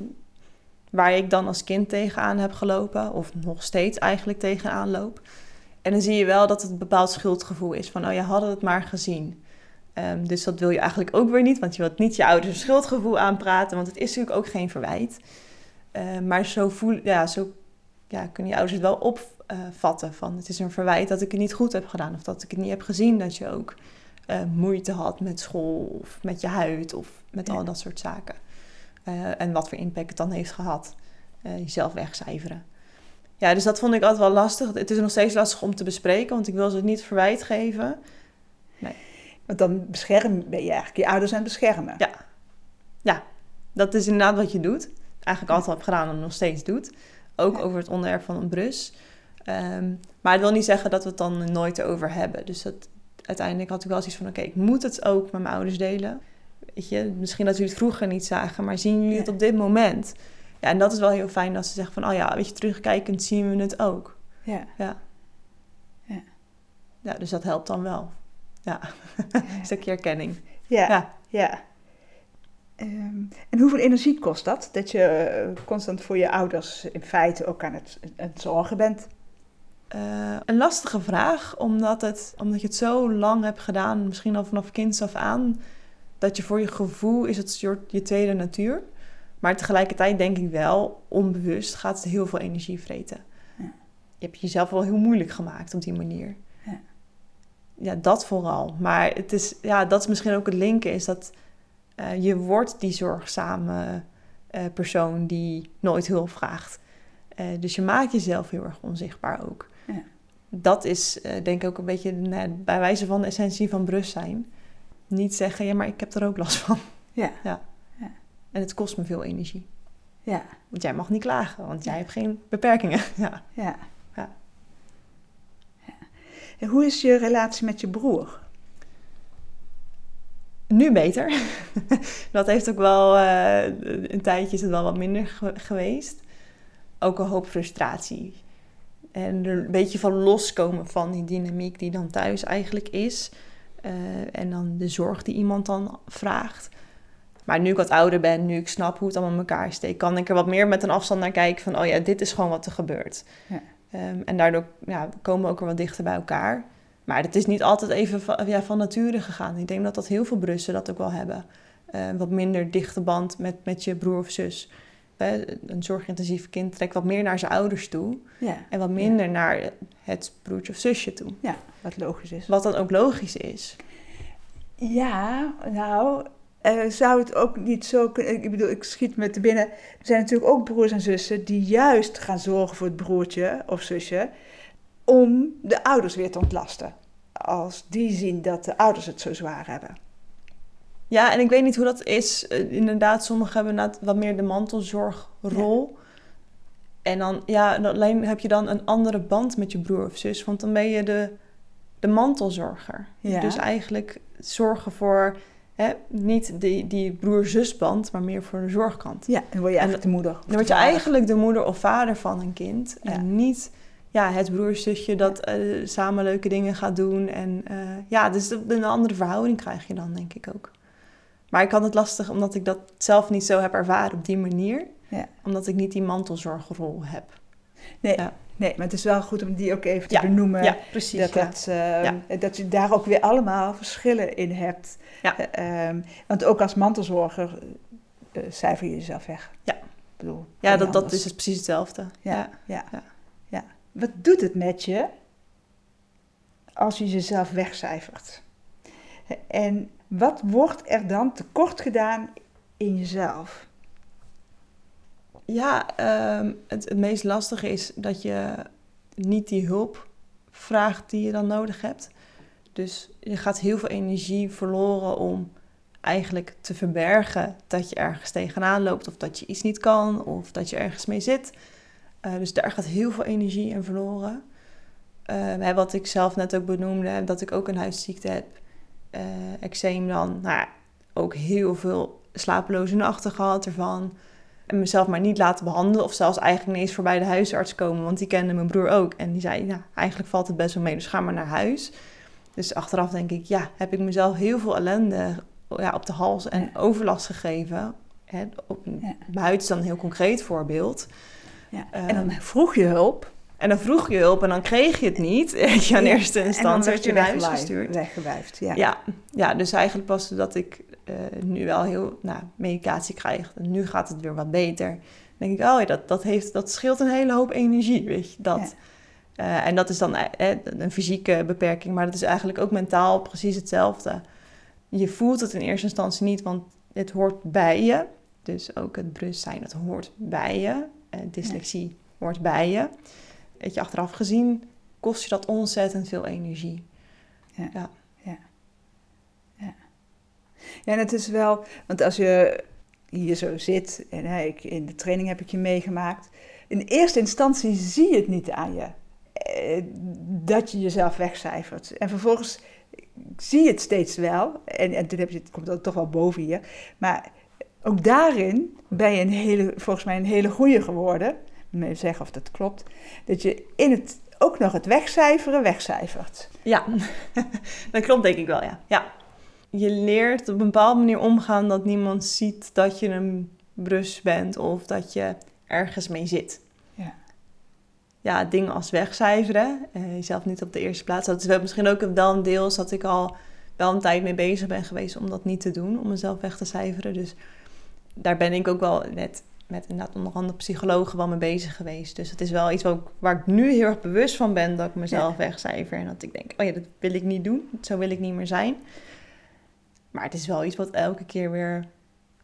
waar ik dan als kind tegenaan heb gelopen, of nog steeds eigenlijk tegenaan loop. En dan zie je wel dat het een bepaald schuldgevoel is van, oh ja, hadden het maar gezien. Ehm, dus dat wil je eigenlijk ook weer niet, want je wilt niet je ouders een schuldgevoel aanpraten, want het is natuurlijk ook geen verwijt. Eh, maar zo, voel, ja, zo ja, kunnen je ouders het wel opvatten van het is een verwijt dat ik het niet goed heb gedaan of dat ik het niet heb gezien dat je ook eh, moeite had met school of met je huid of met Ja. al dat soort zaken. Eh, en wat voor impact het dan heeft gehad. Eh, jezelf wegcijferen. Ja, dus dat vond ik altijd wel lastig. Het is nog steeds lastig om te bespreken, want ik wil ze het niet verwijt geven. Want dan bescherm ben je eigenlijk je ouders aan het beschermen. Ja. Ja, dat is inderdaad wat je doet. Eigenlijk altijd heb gedaan en nog steeds doet. Ook Ja. over het onderwerp van een brus. Ehm, maar het wil niet zeggen dat we het dan nooit over hebben. Dus dat, uiteindelijk had ik wel zoiets van... oké, ik moet het ook met mijn ouders delen. Weet je, misschien dat jullie het vroeger niet zagen... maar zien jullie het Ja. op dit moment? Ja, en dat is wel heel fijn dat ze zeggen van... oh ja, weet je, terugkijkend zien we het ook. Ja. Ja. Ja. Ja, dus dat helpt dan wel. Ja, *laughs* een stukje erkenning. Ja. Ja. ja. Ehm, en hoeveel energie kost dat? Dat je constant voor je ouders in feite ook aan het, aan het zorgen bent. Eh, een lastige vraag, omdat, het, omdat je het zo lang hebt gedaan, misschien al vanaf kinds af aan, dat je voor je gevoel is het soort je tweede natuur. Maar tegelijkertijd denk ik wel, onbewust gaat het heel veel energie vreten. Ja. Je hebt jezelf wel heel moeilijk gemaakt op die manier. Ja. Ja, dat vooral. Maar het is, ja, dat is misschien ook het linken, is dat eh, je wordt die zorgzame eh, persoon die nooit hulp vraagt. Dus je maakt jezelf heel erg onzichtbaar ook. Ja. Dat is eh, denk ik ook een beetje nou, bij wijze van de essentie van bewustzijn. Niet zeggen, ja, maar ik heb er ook last van. Ja. *laughs* ja. Ja. En het kost me veel energie. Ja. Want jij mag niet klagen, want jij hebt geen beperkingen. *laughs* Ja. Ja. Ja. Ja. En hoe is je relatie met je broer? Nu beter. *laughs* dat heeft ook wel, eh, een tijdje is het wel wat minder ge- geweest. Ook een hoop frustratie. En er een beetje van loskomen van die dynamiek die dan thuis eigenlijk is. Eh, en dan de zorg die iemand dan vraagt. Maar nu ik wat ouder ben, nu ik snap hoe het allemaal in elkaar steekt, kan ik er wat meer met een afstand naar kijken van, oh ja, dit is gewoon wat er gebeurt. Ja. Ehm, en daardoor ja, komen we ook weer wat dichter bij elkaar. Maar het is niet altijd even van, ja, van nature gegaan. Ik denk dat dat heel veel Brussen dat ook wel hebben. Eh, wat minder dichte band met, met je broer of zus. Een zorgintensief kind trekt wat meer naar zijn ouders toe. Ja. En wat minder naar het broertje of zusje toe. Ja, wat logisch is. Wat dan ook logisch is. Ja, nou, eh, zou het ook niet zo kunnen... Ik bedoel, ik schiet me te binnen. Er zijn natuurlijk ook broers en zussen die juist gaan zorgen voor het broertje of zusje... om de ouders weer te ontlasten. Als die zien dat de ouders het zo zwaar hebben. Ja, en ik weet niet hoe dat is. Eh, inderdaad, sommigen hebben inderdaad wat meer de mantelzorgrol. En dan, ja, en alleen heb je dan een andere band met je broer of zus. Want dan ben je de, de mantelzorger. Ja. Dus eigenlijk zorgen voor hè, niet die, die broer-zusband, maar meer voor de zorgkant. Ja, dan word je En eigenlijk de moeder. Dan word je vader. eigenlijk de moeder of vader van een kind. Ja. En niet ja, het broerszusje dat eh, samen leuke dingen gaat doen. En eh, ja, dus een andere verhouding krijg je dan, denk ik ook. Maar ik had het lastig omdat ik dat zelf niet zo heb ervaren op die manier. Ja. Omdat ik niet die mantelzorgrol heb. Nee, Ja. nee, maar het is wel goed om die ook even te Ja, benoemen. ja, precies. Dat, dat, eh, dat je daar ook weer allemaal verschillen in hebt. Eh, ehm, want ook als mantelzorger eh, cijfer je jezelf weg. Ja. Ik bedoel, ja, dat, dat is precies hetzelfde. Ja, Ja. ja, ja. Ja. wat doet het met je als je jezelf wegcijfert? En wat wordt er dan tekort gedaan in jezelf? Ja, ehm, het, het meest lastige is dat je niet die hulp vraagt die je dan nodig hebt. Dus je gaat heel veel energie verloren om eigenlijk te verbergen dat je ergens tegenaan loopt of dat je iets niet kan of dat je ergens mee zit. Uh, dus daar gaat heel veel energie in verloren. Uh, wat ik zelf net ook benoemde, dat ik ook een huisziekte heb, uh, eczeem dan, nou, ook heel veel slapeloze nachten gehad ervan. En mezelf maar niet laten behandelen of zelfs eigenlijk ineens voorbij de huisarts komen, want die kende mijn broer ook. En die zei, nou, eigenlijk valt het best wel mee, dus ga maar naar huis. Dus achteraf denk ik, ja, heb ik mezelf heel veel ellende ja, op de hals en overlast gegeven. Hè, op, ja. Mijn huid is dan een heel concreet voorbeeld. Ja. en dan vroeg je hulp. En dan vroeg je hulp en dan kreeg je het niet. *laughs* Je in eerste instantie werd je naar huis gestuurd. Weggewijfd, ja. ja. Ja, dus eigenlijk pas dat ik uh, nu wel heel nou, medicatie krijg. En nu gaat het weer wat beter. Dan denk ik, oh ja, dat, dat, heeft, dat scheelt een hele hoop energie, weet je. Dat, uh, en dat is dan uh, een fysieke beperking, maar dat is eigenlijk ook mentaal precies hetzelfde. Je voelt het in eerste instantie niet, want het hoort bij je. Dus ook het bewustzijn, dat hoort bij je. Uh, dyslexie ja. hoort bij je. Weet je, achteraf gezien kost je dat ontzettend veel energie. Ja. ja. ja. ja. Ja, en het is wel, want als je hier zo zit, en hè, ik, in de training heb ik je meegemaakt, in eerste instantie zie je het niet aan je. Eh, dat je jezelf wegcijfert. En vervolgens zie je het steeds wel. En, en toen heb je, het komt het toch wel boven je. Maar ook daarin ben je een hele, volgens mij een hele goede geworden. Even zeggen of dat klopt. Dat je in het, ook nog het wegcijferen wegcijfert. Ja, *laughs* dat klopt denk ik wel, ja. ja. Je leert op een bepaalde manier omgaan dat niemand ziet dat je een brus bent of dat je ergens mee zit ja, dingen als wegcijferen. Uh, jezelf niet op de eerste plaats. Dat is misschien ook wel een deel dat ik al wel een tijd mee bezig ben geweest om dat niet te doen, om mezelf weg te cijferen. Dus daar ben ik ook wel net met inderdaad onder andere psychologen wel mee bezig geweest. Dus het is wel iets waar, waar ik nu heel erg bewust van ben dat ik mezelf ja. wegcijfer. En dat ik denk, oh ja, dat wil ik niet doen. Zo wil ik niet meer zijn. Maar het is wel iets wat elke keer weer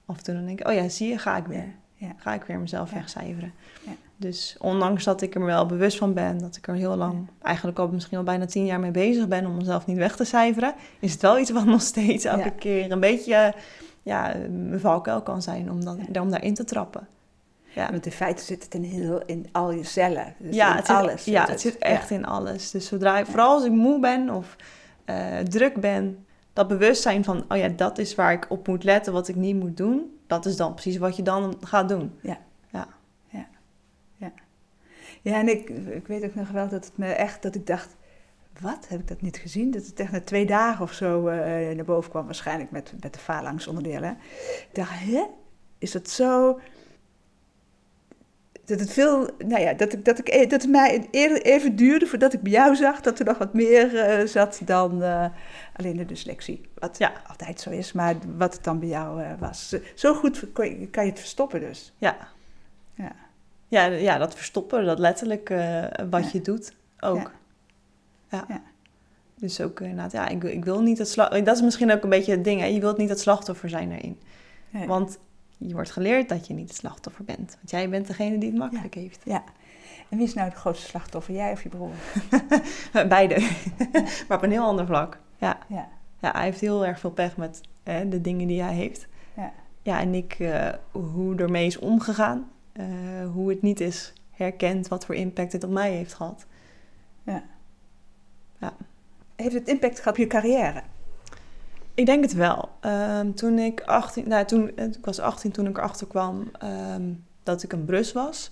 af en toe dan denk ik, oh ja, zie je, ga ik weer. Ja. Ga ik weer mezelf wegcijferen. Ja. Dus ondanks dat ik er wel bewust van ben, dat ik er heel lang, eigenlijk al misschien al bijna tien jaar mee bezig ben om mezelf niet weg te cijferen, is het wel iets wat *laughs* nog steeds elke keer een beetje ja, mijn valkuil kan zijn om, dan, om daarin te trappen. Ja. Want in feite zit het in, heel, in al je cellen. Dus ja, in het zit, alles. Ja, het zit echt in alles. Dus zodra ik, vooral als ik moe ben of uh, druk ben, dat bewustzijn van, oh ja, dat is waar ik op moet letten, wat ik niet moet doen, dat is dan precies wat je dan gaat doen. Ja. Ja, en ik, ik weet ook nog wel dat het me echt, dat ik dacht, wat, heb ik dat niet gezien? Dat het echt na twee dagen of zo uh, naar boven kwam, waarschijnlijk met, met de phalanx-onderdelen. Ik dacht, hè, is dat zo... Dat het veel, nou ja, dat, ik, dat, ik, dat het mij even duurde voordat ik bij jou zag dat er nog wat meer uh, zat dan uh, alleen de dyslexie. Wat ja. altijd zo is, maar wat het dan bij jou was. Zo goed kan je het verstoppen dus. Ja. Ja. Ja, ja dat verstoppen, dat letterlijk wat je doet ook. Ja. ja. Dus ook inderdaad, ja, ik, ik wil niet het slachtoffer... Dat is misschien ook een beetje het ding, hè? Je wilt niet het slachtoffer zijn daarin. Nee. Want je wordt geleerd dat je niet het slachtoffer bent. Want jij bent degene die het makkelijk heeft. Ja. En wie is nou het grootste slachtoffer, jij of je broer? *laughs* Beide. *laughs* maar op een heel ander vlak. Ja. ja. ja hij heeft heel erg veel pech met hè, de dingen die hij heeft. Ja. Ja, en ik, uh, hoe ermee is omgegaan uh, hoe het niet is herkend wat voor impact het op mij heeft gehad. Ja. ja. Heeft het impact gehad op je carrière? Ik denk het wel. Um, toen ik 18, nou, toen, ik was 18 toen ik erachter kwam um, dat ik een brus was.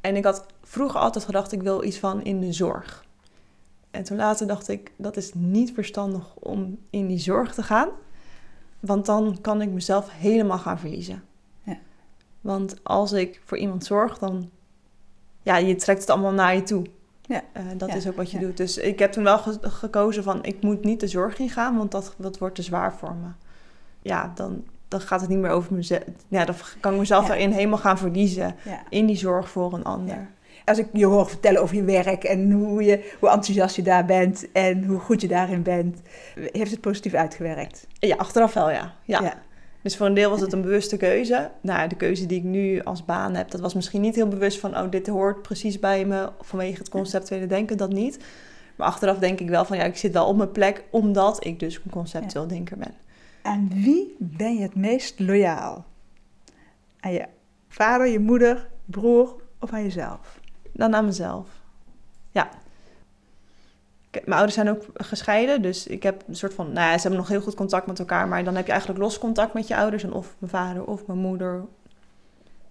En ik had vroeger altijd gedacht, ik wil iets van in de zorg. En toen later dacht ik, dat is niet verstandig om in die zorg te gaan. Want dan kan ik mezelf helemaal gaan verliezen. Want als ik voor iemand zorg, dan... Ja, je trekt het allemaal naar je toe. Ja. Uh, dat is ook wat je doet. Dus ik heb toen wel gekozen van... ik moet niet de zorg ingaan, want dat, dat wordt te zwaar voor me. Ja, dan, dan gaat het niet meer over mezelf. Ja, dan kan ik mezelf daarin helemaal gaan verliezen... in die zorg voor een ander. als ik je hoor vertellen over je werk en hoe, je, hoe enthousiast je daar bent en hoe goed je daarin bent, heeft het positief uitgewerkt? Ja, achteraf wel, ja. ja. Ja. Dus voor een deel was het een bewuste keuze. Nou, de keuze die ik nu als baan heb, dat was misschien niet heel bewust van, oh, dit hoort precies bij me vanwege het conceptuele denken, dat niet. Maar achteraf denk ik wel van, ja, ik zit wel op mijn plek omdat ik dus een conceptueel denker ben. Aan wie ben je het meest loyaal? Aan je vader, je moeder, broer of aan jezelf? Dan aan mezelf. Ja. Mijn ouders zijn ook gescheiden, dus ik heb een soort van... Nou ze hebben nog heel goed contact met elkaar... maar dan heb je eigenlijk los contact met je ouders... en of mijn vader of mijn moeder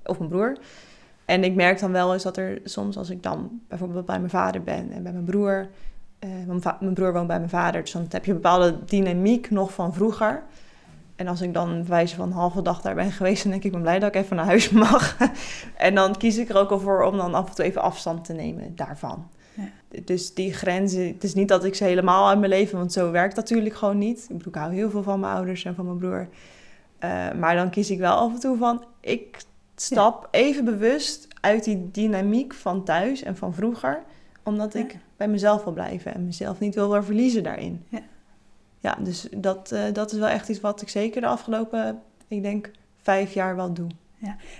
of mijn broer. En ik merk dan wel eens dat er soms als ik dan bijvoorbeeld bij mijn vader ben... en bij mijn broer... eh, mijn, broer woont bij mijn vader, dus dan heb je een bepaalde dynamiek nog van vroeger... En als ik dan wijze van halve dag daar ben geweest, dan denk ik ben blij dat ik even naar huis *laughs* mag. en dan kies ik er ook al voor om dan af en toe even afstand te nemen daarvan. Ja. Dus die grenzen, het is niet dat ik ze helemaal uit mijn leven, want zo werkt dat natuurlijk gewoon niet. Ik bedoel, ik hou heel veel van mijn ouders en van mijn broer. Eh, maar dan kies ik wel af en toe van, ik stap even bewust uit die dynamiek van thuis en van vroeger. Omdat ik Ja. bij mezelf wil blijven en mezelf niet wil verliezen daarin. Ja. Ja, dus dat, eh, dat is wel echt iets wat ik zeker de afgelopen, ik denk, vijf jaar wel doe.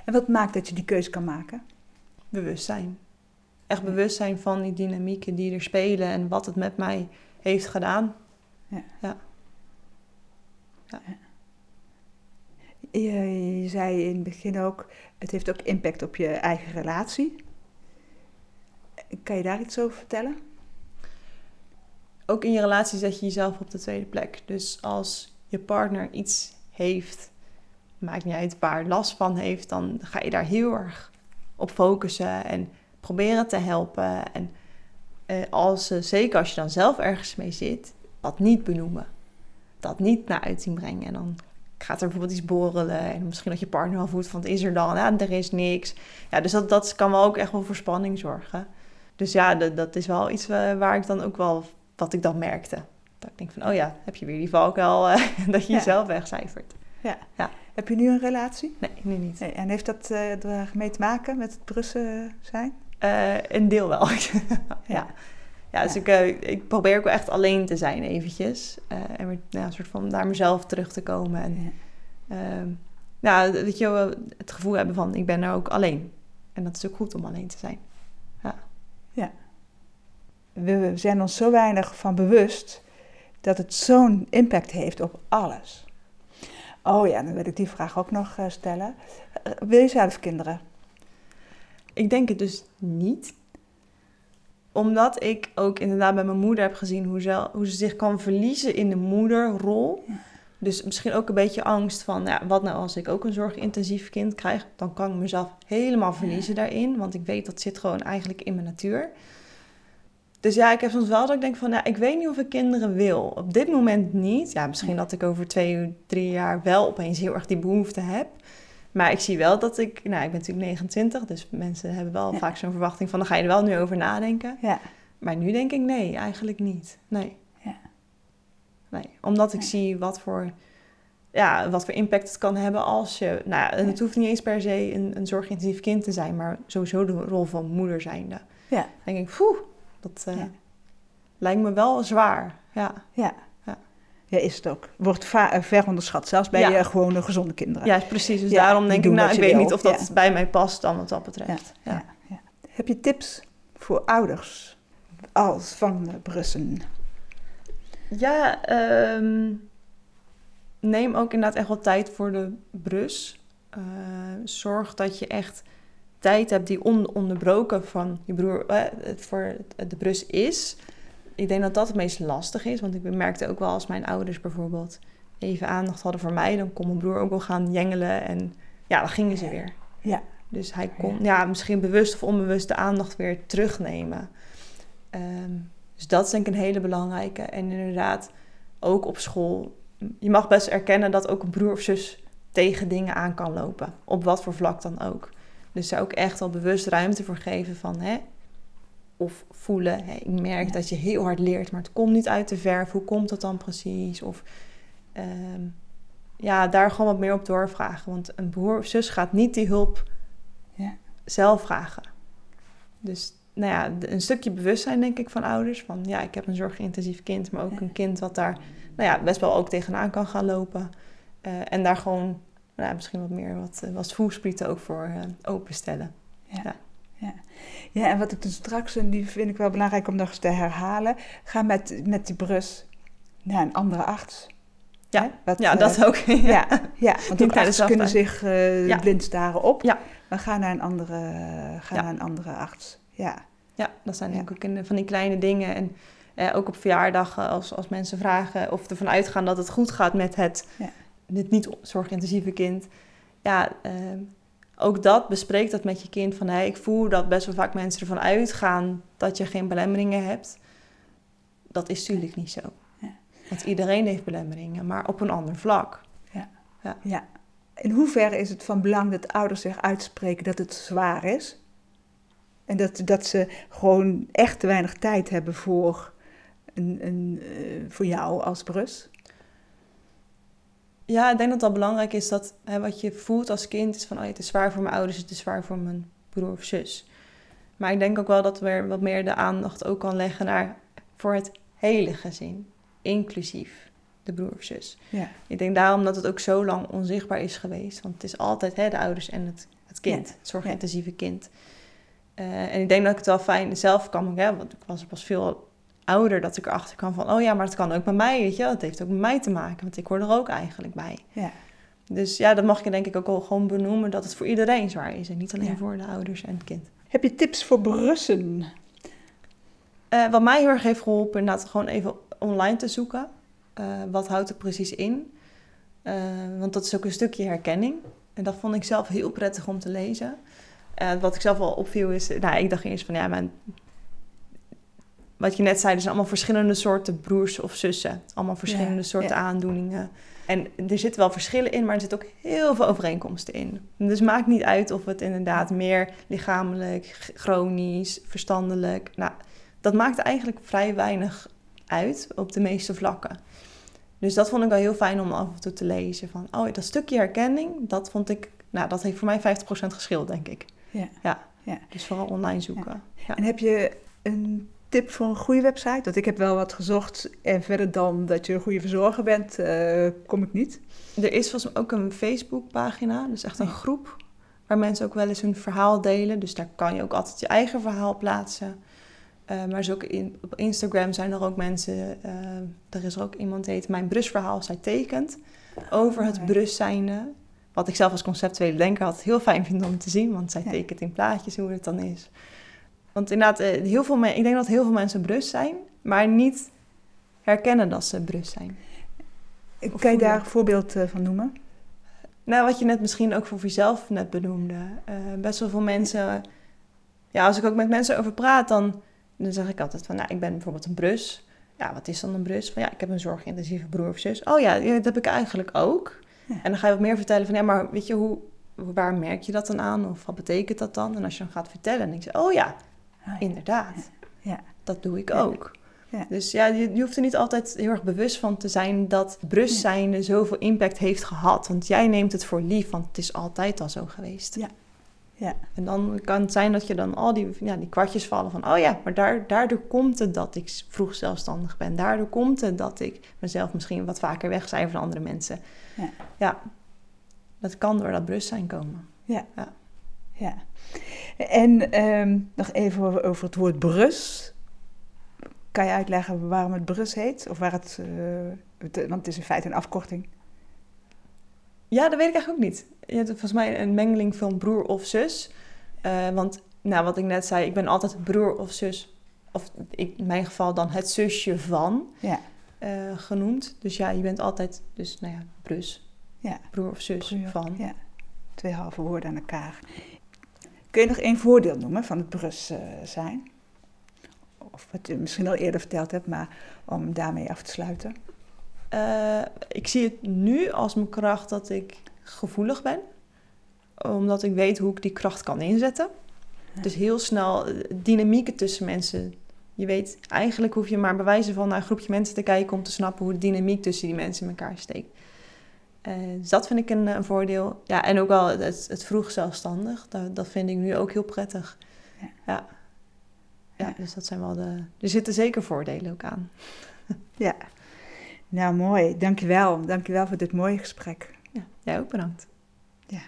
En wat maakt dat je die keuze kan maken? Bewustzijn. Echt bewustzijn van die dynamieken die er spelen en wat het met mij heeft gedaan. Je, je zei in het begin ook, het heeft ook impact op je eigen relatie. Kan je daar iets over vertellen? Ook in je relatie zet je jezelf op de tweede plek. Dus als je partner iets heeft, maakt niet uit waar last van heeft, dan ga je daar heel erg op focussen en proberen te helpen. En eh, als, eh, zeker als je dan zelf ergens mee zit, dat niet benoemen. Dat niet naar uitzien brengen. En dan gaat er bijvoorbeeld iets borrelen. En misschien dat je partner al voelt van het is er dan. Ja, er is niks. Ja, dus dat, dat kan wel ook echt wel voor spanning zorgen. Dus ja, dat, dat is wel iets eh, waar ik dan ook wel, wat ik dan merkte. Dat ik denk van, oh ja, heb je weer die valkuil uh, *laughs* dat je Ja. jezelf wegcijfert. Heb je nu een relatie? Nee, nu niet. Nee, en heeft dat eh ermee te maken met het Brussen zijn? Eh, een deel wel. *laughs* ja. Ja, dus Ja. Ik, eh, ik probeer ook echt alleen te zijn eventjes. Eh, en weer ja, een soort van naar mezelf terug te komen. En ehm, ja, weet je, wel, het gevoel hebben van ik ben er ook alleen. En dat is ook goed om alleen te zijn. We we zijn ons zo weinig van bewust dat het zo'n impact heeft op alles. Oh ja, dan wil ik die vraag ook nog stellen. Wil je zelf kinderen? Ik denk het dus niet. Omdat ik ook inderdaad bij mijn moeder heb gezien hoe ze, hoe ze zich kan verliezen in de moederrol. Dus misschien ook een beetje angst van, ja, wat nou als ik ook een zorgintensief kind krijg? Dan kan ik mezelf helemaal verliezen daarin. Want ik weet dat zit gewoon eigenlijk in mijn natuur. Dus ja, ik heb soms wel dat ik denk van, ja, ik weet niet of ik kinderen wil. Op dit moment niet. Ja, misschien dat ik over twee, drie jaar wel opeens heel erg die behoefte heb. Maar ik zie wel dat ik, nou, ik ben natuurlijk 29, dus mensen hebben wel Ja. vaak zo'n verwachting van, dan ga je er wel nu over nadenken. Ja. Maar nu denk ik nee, eigenlijk niet. Nee. Ja. Nee, omdat ik Nee. zie wat voor, ja, wat voor impact het kan hebben als je... Nou, het hoeft niet eens per se een, een zorgintensief kind te zijn, maar sowieso de rol van moeder zijnde. Ja. Dan denk ik, poeh, dat eh, lijkt me wel zwaar. Ja, Ja. Ja. Is het ook. Wordt eh, ver onderschat, zelfs bij Ja. gewone gezonde kinderen. ja precies. Dus Ja, daarom denk ik, nou, ik weet wil, niet of dat bij mij past dan wat dat betreft. Ja. Ja, ja. Heb je tips voor ouders als van Brussen? Ja, ehm, neem ook inderdaad echt wel tijd voor de brus. Eh, zorg dat je echt tijd hebt die ononderbroken van je broer eh, voor de brus is. Ik denk dat dat het meest lastig is, want ik merkte ook wel als mijn ouders bijvoorbeeld even aandacht hadden voor mij, dan kon mijn broer ook wel gaan jengelen en ja, dan gingen ze weer. Ja. Dus hij kon ja, misschien bewust of onbewust de aandacht weer terugnemen. Ehm, dus dat is denk ik een hele belangrijke. En inderdaad, ook op school. Je mag best erkennen dat ook een broer of zus tegen dingen aan kan lopen. Op wat voor vlak dan ook. Dus daar ook echt al bewust ruimte voor geven van... Hè, of voelen, hè, ik merk Ja. dat je heel hard leert, maar het komt niet uit de verf. Hoe komt dat dan precies? Of ehm, ja, daar gewoon wat meer op doorvragen. Want een broer of zus gaat niet die hulp Ja. zelf vragen. Dus nou ja, een stukje bewustzijn denk ik van ouders. Van ja, ik heb een zorgintensief kind, maar ook een kind wat daar nou ja, best wel ook tegenaan kan gaan lopen. Uh, en daar gewoon nou, misschien wat meer wat, wat voelsprieten ook voor uh, openstellen. Ja. Ja. Ja. en wat ik dus straks, en die vind ik wel belangrijk om nog eens te herhalen, ga met, met die brus naar een andere arts. Ja, wat, ja dat ook. *laughs* ja, ja, want ook artsen kunnen zich uh, ja. blind staren op. Ja. Maar ga naar een andere, ga naar een andere arts. Ja, ja dat zijn ook van die kleine dingen. En eh, ook op verjaardagen, als, als mensen vragen of ervan uitgaan dat het goed gaat met het, het niet zorgintensieve kind. Ja, uh, ook dat, bespreek dat met je kind. Van hey, ik voel dat best wel vaak mensen ervan uitgaan dat je geen belemmeringen hebt. Dat is natuurlijk niet zo. Ja. Want iedereen heeft belemmeringen, maar op een ander vlak. Ja. ja. ja. In hoeverre is het van belang dat ouders zich uitspreken dat het zwaar is? En dat, dat ze gewoon echt te weinig tijd hebben voor, een, een, uh, voor jou als brus? Ja, ik denk dat wel belangrijk is dat hè, wat je voelt als kind is van... Oh, het is zwaar voor mijn ouders, het is zwaar voor mijn broer of zus. Maar ik denk ook wel dat we wat meer de aandacht ook kan leggen naar voor het hele gezin. Inclusief de broer of zus. Ja. Ik denk daarom dat het ook zo lang onzichtbaar is geweest. Want het is altijd hè, de ouders en het, het kind, het zorgintensieve kind. Uh, en ik denk dat ik het wel fijn zelf kan, hè, want ik was pas veel ouder dat ik erachter kan van, oh ja, maar het kan ook bij mij, weet je Het heeft ook met mij te maken, want ik hoor er ook eigenlijk bij. Ja. Dus ja, dat mag je denk ik ook wel gewoon benoemen dat het voor iedereen zwaar is en niet alleen voor de ouders en het kind. Heb je tips voor brussen? Uh, wat mij heel erg heeft geholpen, inderdaad gewoon even online te zoeken. Uh, wat houdt er precies in? Uh, want dat is ook een stukje herkenning. En dat vond ik zelf heel prettig om te lezen. wat ik zelf wel opviel is, nou, ik dacht eerst van ja, mijn wat je net zei, er zijn allemaal verschillende soorten broers of zussen. Allemaal verschillende soorten aandoeningen. En er zitten wel verschillen in, maar er zitten ook heel veel overeenkomsten in. Dus maakt niet uit of het inderdaad meer lichamelijk, chronisch, verstandelijk. Nou, dat maakt eigenlijk vrij weinig uit op de meeste vlakken. Dus dat vond ik wel heel fijn om af en toe te lezen. Van, oh, dat stukje herkenning, dat vond ik, nou, dat heeft voor mij 50% geschil, denk ik. Ja. ja. ja. Dus vooral online zoeken. Ja. En heb je een tip voor een goede website? Want ik heb wel wat gezocht en verder dan dat je een goede verzorger bent, uh, kom ik niet. Er is volgens mij ook een Facebookpagina, dus echt een groep waar mensen ook wel eens hun verhaal delen. Dus daar kan je ook altijd je eigen verhaal plaatsen. Uh, maar zo ook in, op Instagram zijn er ook mensen, uh, er is er ook iemand die heet Mijn Brusverhaal, zij tekent over het bruszijnde. Wat ik zelf als conceptuele denker altijd heel fijn vind om te zien, want zij tekent in plaatjes hoe het dan is. Want inderdaad, eh, heel veel ik denk dat heel veel mensen brust zijn, maar niet herkennen dat ze brust zijn. Kan je daar een voorbeeld eh, van noemen? Nou, wat je net misschien ook voor jezelf net benoemde. Uh, best wel veel mensen... Ja, als ik ook met mensen over praat, dan, dan zeg ik altijd van... Nou, ik ben bijvoorbeeld een brus. Ja, wat is dan een brus? Van ja, ik heb een zorgintensieve broer of zus. Oh ja, dat heb ik eigenlijk ook. En dan ga je wat meer vertellen van... Ja, maar weet je, hoe, waar merk je dat dan aan? Of wat betekent dat dan? En als je dan gaat vertellen, dan denk je... Oh ja, Ah, Inderdaad. Ja. Dat doe ik ook. Ja. Dus ja, je, je, hoeft er niet altijd heel erg bewust van te zijn dat bewustzijn zoveel impact heeft gehad. Want jij neemt het voor lief, want het is altijd al zo geweest. Ja. Ja. En dan kan het zijn dat je dan al die, ja, die kwartjes vallen van... oh ja, maar daar, daardoor komt het dat ik vroeg zelfstandig ben. Daardoor komt het dat ik mezelf misschien wat vaker wegcijfer van andere mensen. Ja. ja, dat kan door dat bewustzijn komen. Ja. ja. Ja. En ehm, nog even over het woord brus. Kan je uitleggen waarom het brus heet? Of waar het, uh, want het is in feite een afkorting. Ja, dat weet ik eigenlijk ook niet. Je hebt volgens mij een mengeling van broer of zus. Uh, want, nou, wat ik net zei, ik ben altijd broer of zus. Of in mijn geval dan het zusje van ja. uh, genoemd. Dus ja, je bent altijd, dus nou ja, brus. Ja. Broer of zus van. Ja. Twee halve woorden aan elkaar. Kun je nog één voordeel noemen van het brus uh, zijn? Of wat je misschien al eerder verteld hebt, maar om daarmee af te sluiten. Uh, ik zie het nu als mijn kracht dat ik gevoelig ben. Omdat ik weet hoe ik die kracht kan inzetten. Dus heel snel eh, dynamieken tussen mensen. Je weet, eigenlijk hoef je maar bewijzen van naar een groepje mensen te kijken om te snappen hoe de dynamiek tussen die mensen in elkaar steekt. Uh, dus dat vind ik een, een, voordeel. Ja, en ook wel het, het vroeg zelfstandig. Dat, dat vind ik nu ook heel prettig. Ja. ja. ja, dus dat zijn wel de... Er zitten zeker voordelen ook aan. *laughs* Ja. Nou, mooi. Dankjewel. Dankjewel voor dit mooie gesprek. Ja, jij ook bedankt. Ja.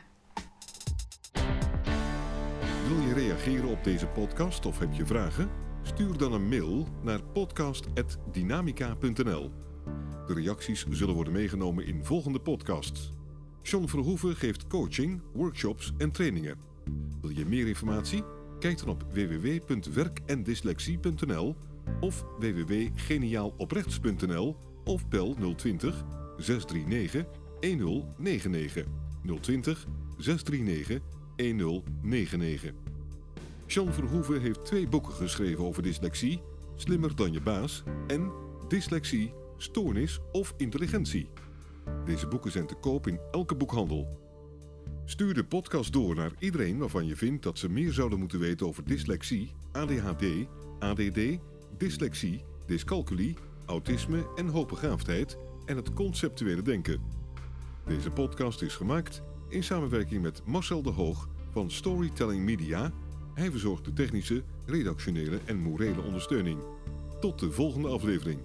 Wil je reageren op deze podcast of heb je vragen? Stuur dan een mail naar podcast.dynamica.nl. De reacties zullen worden meegenomen in volgende podcasts. John Verhoeven geeft coaching, workshops en trainingen. Wil je meer informatie? Kijk dan op www.werkendyslexie.nl of www.geniaaloprechts.nl of bel 020 639 1099 020 639 1099. Jean Verhoeven heeft twee boeken geschreven over dyslexie, Slimmer dan je baas en Dyslexie, Stoornis of Intelligentie. Deze boeken zijn te koop in elke boekhandel. Stuur de podcast door naar iedereen waarvan je vindt dat ze meer zouden moeten weten over dyslexie, ADHD, ADD, dyslexie, dyscalculie, autisme en hoogbegaafdheid en het conceptuele denken. Deze podcast is gemaakt in samenwerking met Marcel de Hoog van Storytelling Media. Hij verzorgt de technische, redactionele en morele ondersteuning. Tot de volgende aflevering.